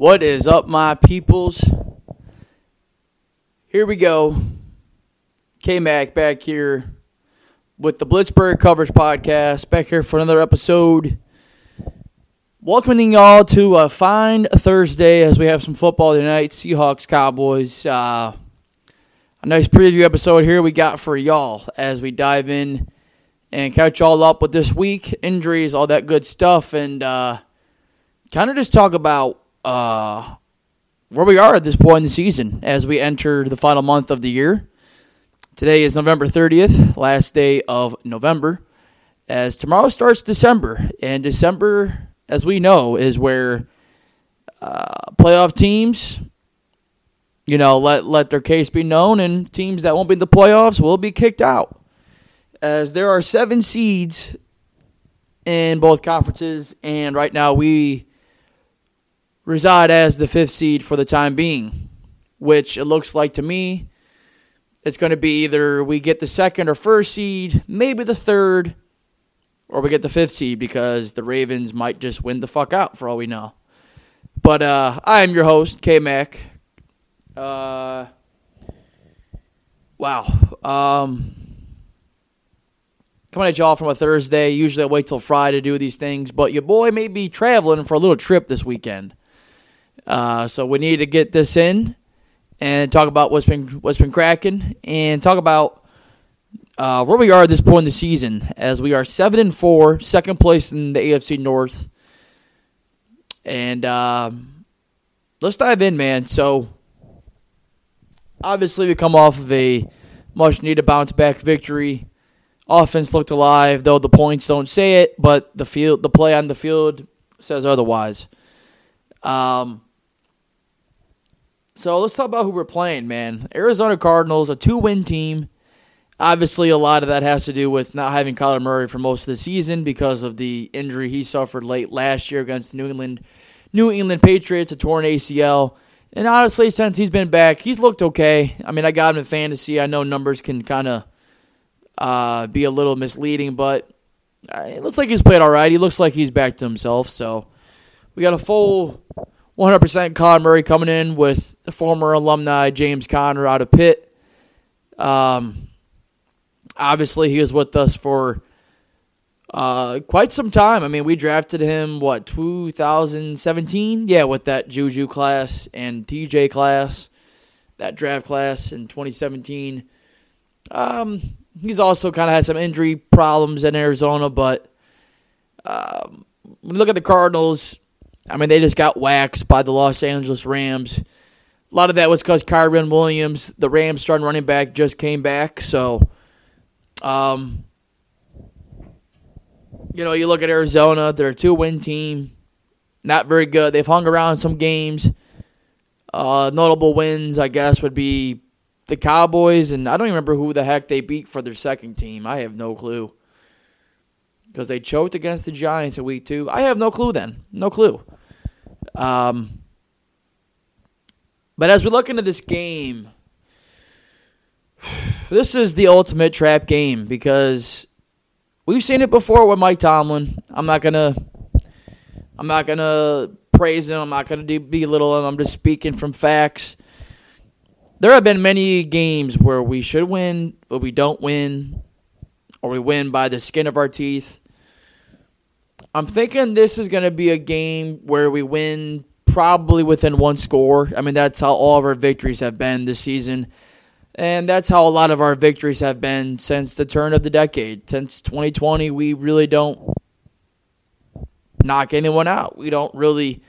What is up, my peoples? Here we go. K Mac back here with the Blitzburgh Coverage Podcast, back here for another episode. Welcoming y'all to a fine Thursday as we have some football tonight. Seahawks, Cowboys. Uh, a nice preview episode here we got for y'all as we dive in and catch y'all up with this week, injuries, all that good stuff, and uh, kind of just talk about uh, where we are at this point in the season as we enter the final month of the year. Today is November 30th, last day of November, as tomorrow starts December. And December, as we know, is where uh, playoff teams, you know, let, let their case be known, and teams that won't be in the playoffs will be kicked out. As there are seven seeds in both conferences, and right now we reside as the fifth seed for the time being, which it looks like to me it's going to be either we get the second or first seed, maybe the third, or we get the fifth seed because the Ravens might just win the fuck out for all we know. But uh, I am your host, K Mac. Uh, wow. Um, coming at y'all from a Thursday. Usually I wait till Friday to do these things, but your boy may be traveling for a little trip this weekend. Uh, so we need to get this in and talk about what's been what's been cracking and talk about uh, where we are at this point in the season as we are seven and four, second place in the AFC North. And um, let's dive in, man. So obviously we come off of a much needed bounce back victory. Offense looked alive, though the points don't say it, but the field, the play on the field says otherwise. Um, so let's talk about who we're playing, man. Arizona Cardinals, a two win team. Obviously, a lot of that has to do with not having Kyler Murray for most of the season because of the injury he suffered late last year against New England New England Patriots, a torn ACL. And honestly, since he's been back, he's looked okay. I mean, I got him in fantasy. I know numbers can kind of uh, be a little misleading, but uh, it looks like he's played all right. He looks like he's back to himself. So we got a full 100% Kyler Murray coming in with the former alumni James Conner out of Pitt. Um, obviously, he was with us for uh, quite some time. I mean, we drafted him, what, 2017? Yeah, with that Juju class and TJ class, that draft class in 2017. Um, he's also kind of had some injury problems in Arizona, but um, when you look at the Cardinals, I mean, they just got waxed by the Los Angeles Rams. A lot of that was because Kyren Williams, the Rams starting running back, just came back. So, um, you know, you look at Arizona, they're a two win team. Not very good. They've hung around some games. Uh, notable wins, I guess, would be the Cowboys, and I don't even remember who the heck they beat for their second team. I have no clue. Because they choked against the Giants in week two. I have no clue then. No clue. Um, but as we look into this game, this is the ultimate trap game because we've seen it before with Mike Tomlin. I'm not gonna, I'm not gonna praise him. I'm not gonna belittle him. I'm just speaking from facts. There have been many games where we should win, but we don't win, or we win by the skin of our teeth. I'm thinking this is going to be a game where we win probably within one score. I mean, that's how all of our victories have been this season. And that's how a lot of our victories have been since the turn of the decade. Since 2020, we really don't knock anyone out. We don't really.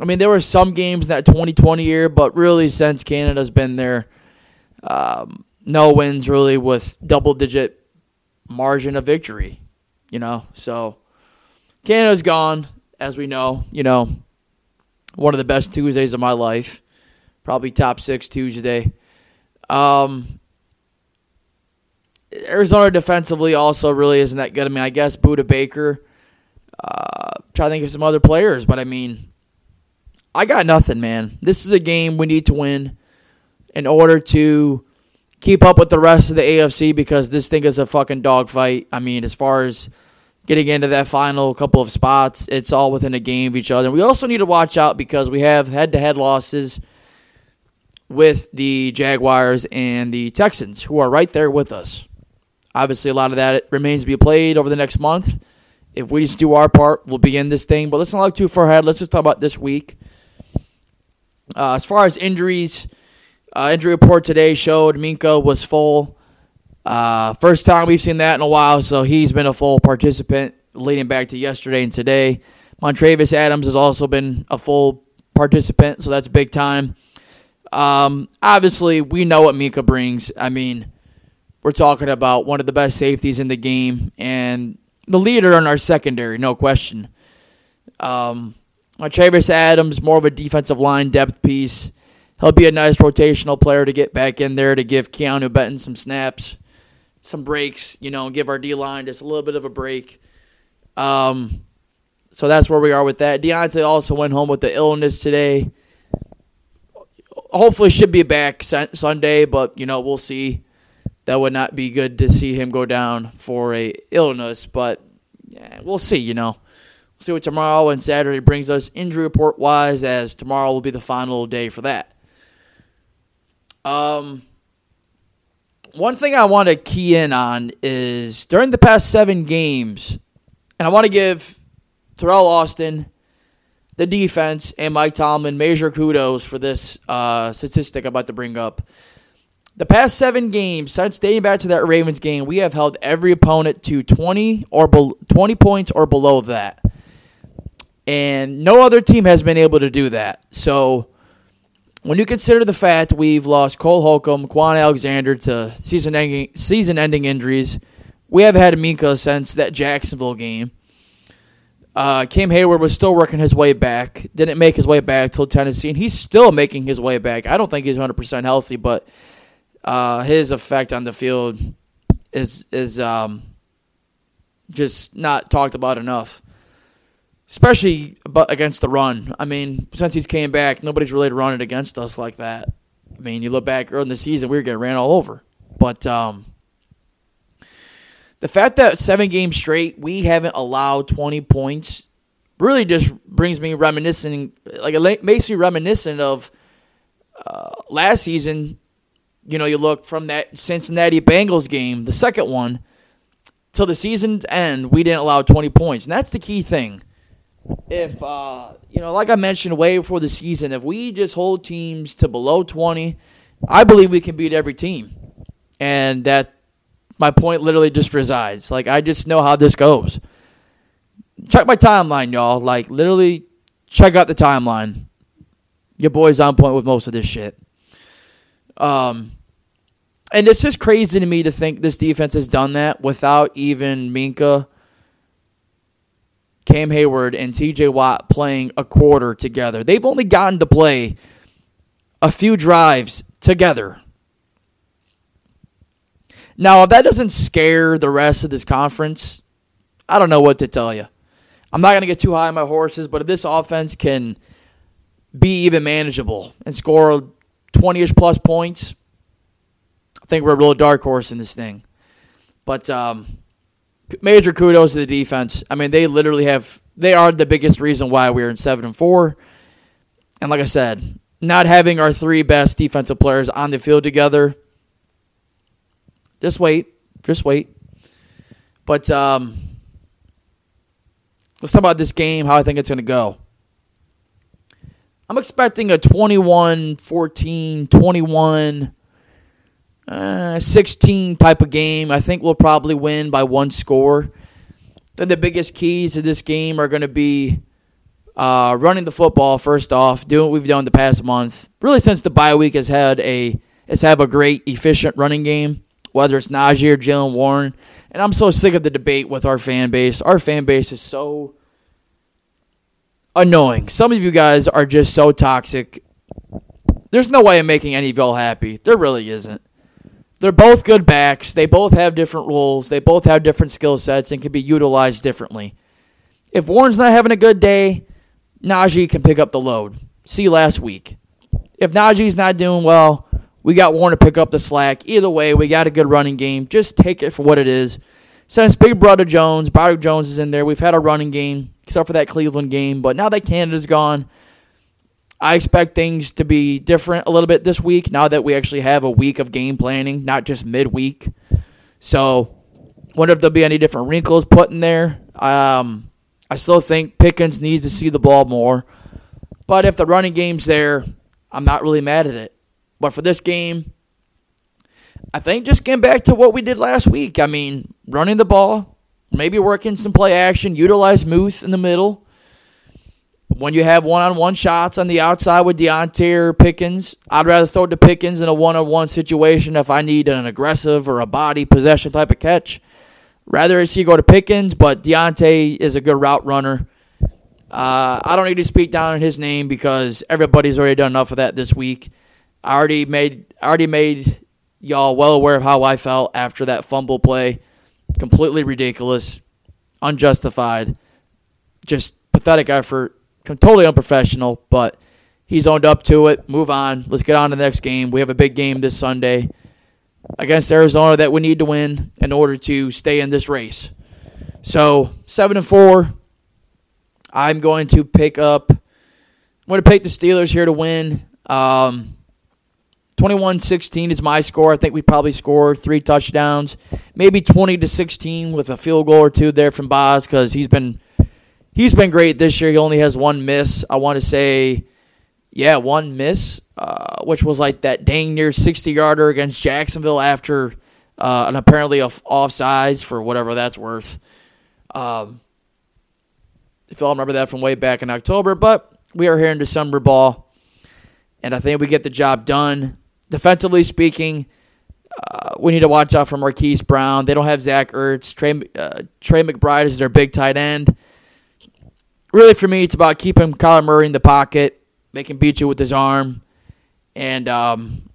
I mean, there were some games in that 2020 year, but really, since Canada's been there, um, no wins really with double digit margin of victory you know. So Canada's gone, as we know. You know, one of the best Tuesdays of my life, probably top six Tuesday. Um, Arizona defensively also really isn't that good. I mean, I guess Budda Baker. Uh, try to think of some other players, but I mean, I got nothing, man. This is a game we need to win in order to keep up with the rest of the AFC because this thing is a fucking dogfight. I mean, as far as getting into that final couple of spots. It's all within a game of each other. And We also need to watch out because we have head to head losses with the Jaguars and the Texans, who are right there with us. Obviously, a lot of that remains to be played over the next month. If we just do our part, we'll be in this thing. But let's not look too far ahead. Let's just talk about this week. Uh, as far as injuries, uh, injury report today showed Minkah was full. Uh, first time we've seen that in a while, so he's been a full participant leading back to yesterday and today. Montravius Adams has also been a full participant, so that's big time. Um, obviously, we know what Minkah brings. I mean, we're talking about one of the best safeties in the game and the leader in our secondary, no question. Um, Travis Adams, more of a defensive line depth piece. He'll be a nice rotational player to get back in there to give Keanu Benton some snaps, some breaks, you know, give our D line just a little bit of a break. Um, so that's where we are with that. Diontae also went home with the illness today. Hopefully, should be back Sunday, but you know we'll see that would not be good to see him go down for a illness, but yeah, we'll see. You know, we'll see what tomorrow and Saturday brings us injury report wise, as tomorrow will be the final day for that. Um, one thing I want to key in on is during the past seven games, and I want to give Teryl Austin, the defense, and Mike Tomlin major kudos for this uh, statistic I'm about to bring up. The past seven games, since dating back to that Ravens game, we have held every opponent to 20 or be- 20 points or below that. And no other team has been able to do that. So when you consider the fact we've lost Cole Holcomb, Kwon Alexander to season-ending season-ending injuries, we have had Minkah since that Jacksonville game. Uh, Cam Heyward was still working his way back. Didn't make his way back till Tennessee, and he's still making his way back. I don't think he's 100% healthy, but – uh, his effect on the field is is um, just not talked about enough, especially but against the run. I mean, since he's came back, nobody's really run it against us like that. I mean, you look back early in the season, we were getting ran all over. But um, the fact that seven games straight we haven't allowed 20 points really just brings me reminiscing, like it makes me reminiscent of uh, last season you know, you look from that Cincinnati Bengals game, the second one, till the season's end, we didn't allow 20 points. And that's the key thing. If, uh, you know, like I mentioned way before the season, if we just hold teams to below 20, I believe we can beat every team. And that, my point literally just resides. Like, I just know how this goes. Check my timeline, y'all. Like, literally, check out the timeline. Your boy's on point with most of this shit. Um, and it's just crazy to me to think this defense has done that without even Minkah, Cam Heyward and TJ Watt playing a quarter together. They've only gotten to play a few drives together. Now, if that doesn't scare the rest of this conference, I don't know what to tell you. I'm not going to get too high on my horses, but if this offense can be even manageable and score 20 ish plus points. I think we're a real dark horse in this thing. But um, major kudos to the defense. I mean, they literally have, they are the biggest reason why we're in 7 and 4. And like I said, not having our three best defensive players on the field together, just wait. Just wait. But um, let's talk about this game, how I think it's going to go. I'm expecting a 21 14, 21 uh, 16 type of game. I think we'll probably win by one score. Then the biggest keys to this game are going to be uh, running the football first off, doing what we've done the past month. Really, since the bye week has had a has have a great efficient running game, whether it's Najee or Jaylen Warren. And I'm so sick of the debate with our fan base. Our fan base is so annoying. Some of you guys are just so toxic. There's no way I'm making any of y'all happy. There really isn't. They're both good backs. They both have different roles. They both have different skill sets and can be utilized differently. If Warren's not having a good day, Najee can pick up the load. See last week. If Najee's not doing well, we got Warren to pick up the slack. Either way, we got a good running game. Just take it for what it is. since Big Brother Jones, Broderick Jones is in there, we've had a running game, except for that Cleveland game. But now that Canada's gone, I expect things to be different a little bit this week now that we actually have a week of game planning, not just midweek. So, wonder if there'll be any different wrinkles put in there. Um, I still think Pickens needs to see the ball more. But if the running game's there, I'm not really mad at it. But for this game, I think just getting back to what we did last week. I mean, running the ball, maybe working some play action, utilize Muth in the middle. When you have one on one shots on the outside with Diontae or Pickens, I'd rather throw it to Pickens in a one on one situation if I need an aggressive or a body possession type of catch. Rather I see go to Pickens, but Diontae is a good route runner. Uh, I don't need to speak down on his name because everybody's already done enough of that this week. I already made already made y'all well aware of how I felt after that fumble play. Completely ridiculous, unjustified, just pathetic effort, totally unprofessional. But he's owned up to it. Move on. Let's get on to the next game. We have a big game this Sunday against Arizona that we need to win in order to stay in this race. So seven and four. I'm going to pick up. I'm going to pick the Steelers here to win. Um, 21-16 is my score. I think we probably score three touchdowns, maybe 20 to 16 with a field goal or two there from Boz because he's been he's been great this year. He only has one miss. I want to say, yeah, one miss, uh, which was like that dang near 60 yarder against Jacksonville after uh, an apparently off offsides for whatever that's worth. Um, if y'all remember that from way back in October, but we are here in December ball, and I think we get the job done defensively speaking, uh, we need to watch out for Marquise Brown. They don't have Zach Ertz. Trey, uh, Trey McBride is their big tight end. Really, for me, it's about keeping Kyler Murray in the pocket, making beat you with his arm. And um,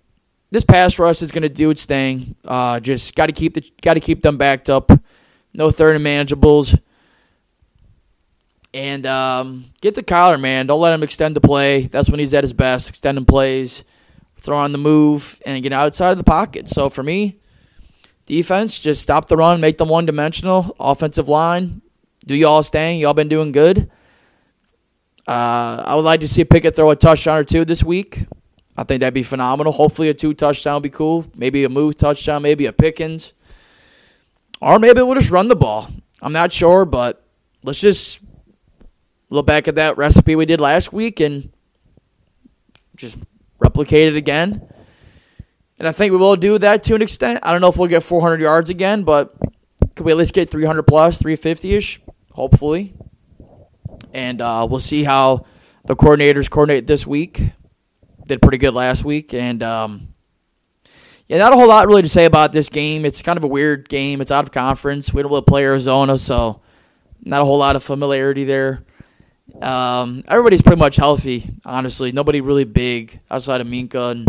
this pass rush is going to do its thing. Uh, just got to keep the got to keep them backed up. No third and manageables. And um, get to Kyler, man. Don't let him extend the play. That's when he's at his best, extending plays throw on the move, and get outside of the pocket. So for me, defense, just stop the run, make them one dimensional. Offensive line, do y'all staying? Y'all been doing good. Uh, I would like to see Pickett throw a touchdown or two this week. I think that'd be phenomenal. Hopefully, a two touchdown would be cool. Maybe a Muth touchdown, maybe a Pickens. Or maybe we'll just run the ball. I'm not sure, but let's just look back at that recipe we did last week and just replicate it again. And I think we will do that to an extent. I don't know if we'll get 400 yards again, but could we at least get 300 plus, 350 ish? Hopefully. And uh, we'll see how the coordinators coordinate this week. Did pretty good last week. And um, yeah, not a whole lot really to say about this game. It's kind of a weird game. It's out of conference. We don't really play Arizona, so not a whole lot of familiarity there. Um, everybody's pretty much healthy, honestly. Nobody really big outside of Minkah and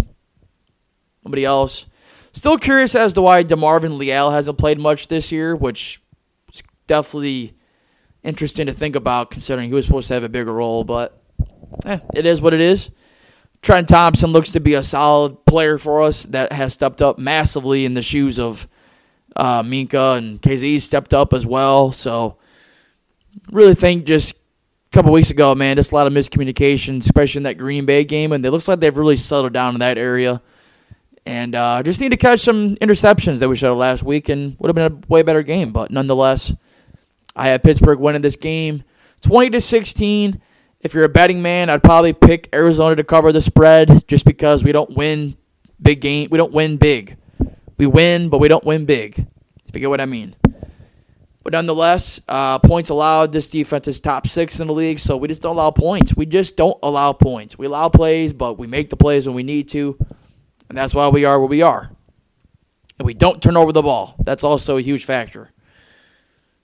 nobody else. Still curious as to why DeMarvin Leal hasn't played much this year, which is definitely interesting to think about considering he was supposed to have a bigger role, but eh, it is what it is. Trent Thompson looks to be a solid player for us that has stepped up massively in the shoes of uh, Minkah and KZ stepped up as well. So, really think just a couple weeks ago, man, just a lot of miscommunication, especially in that Green Bay game, and it looks like they've really settled down in that area. And uh, just need to catch some interceptions that we showed last week, and would have been a way better game. But nonetheless, I had Pittsburgh winning this game, twenty to sixteen. If you're a betting man, I'd probably pick Arizona to cover the spread, just because we don't win big game. We don't win big. We win, but we don't win big. If you get what I mean. But nonetheless, uh, points allowed. This defense is top six in the league, so we just don't allow points. We just don't allow points. We allow plays, but we make the plays when we need to, and that's why we are where we are. And we don't turn over the ball. That's also a huge factor.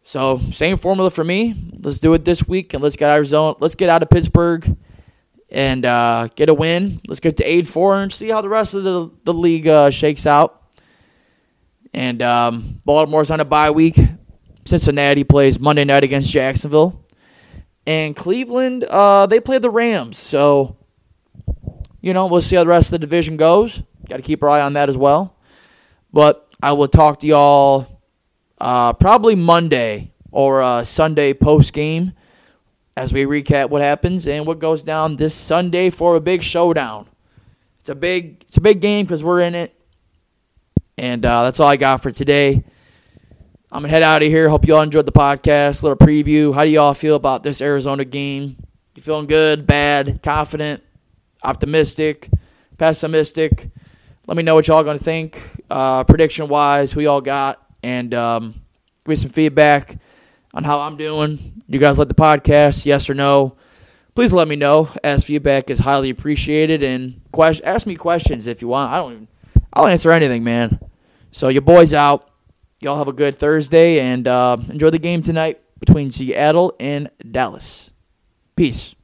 So same formula for me. Let's do it this week, and let's get Arizona. Let's get out of Pittsburgh and uh, get a win. Let's get to eight four and see how the rest of the the league uh, shakes out. And um, Baltimore's on a bye week. Cincinnati plays Monday night against Jacksonville. And Cleveland, uh, they play the Rams. So, you know, we'll see how the rest of the division goes. Got to keep our eye on that as well. But I will talk to y'all uh, probably Monday or uh, Sunday post game as we recap what happens and what goes down this Sunday for a big showdown. It's a big it's a big game because we're in it, and uh, that's all I got for today. I'm gonna head out of here. Hope you all enjoyed the podcast. Little preview. How do y'all feel about this Arizona game? You feeling good, bad, confident, optimistic, pessimistic? Let me know what y'all gonna think. Uh, prediction wise, who y'all got, and um, give me some feedback on how I'm doing. You guys like the podcast? Yes or no? Please let me know, as feedback is highly appreciated. And question, ask me questions if you want. I don't even, I'll answer anything, man. So your boys out. Y'all have a good Thursday and uh, enjoy the game tonight between Seattle and Dallas. Peace.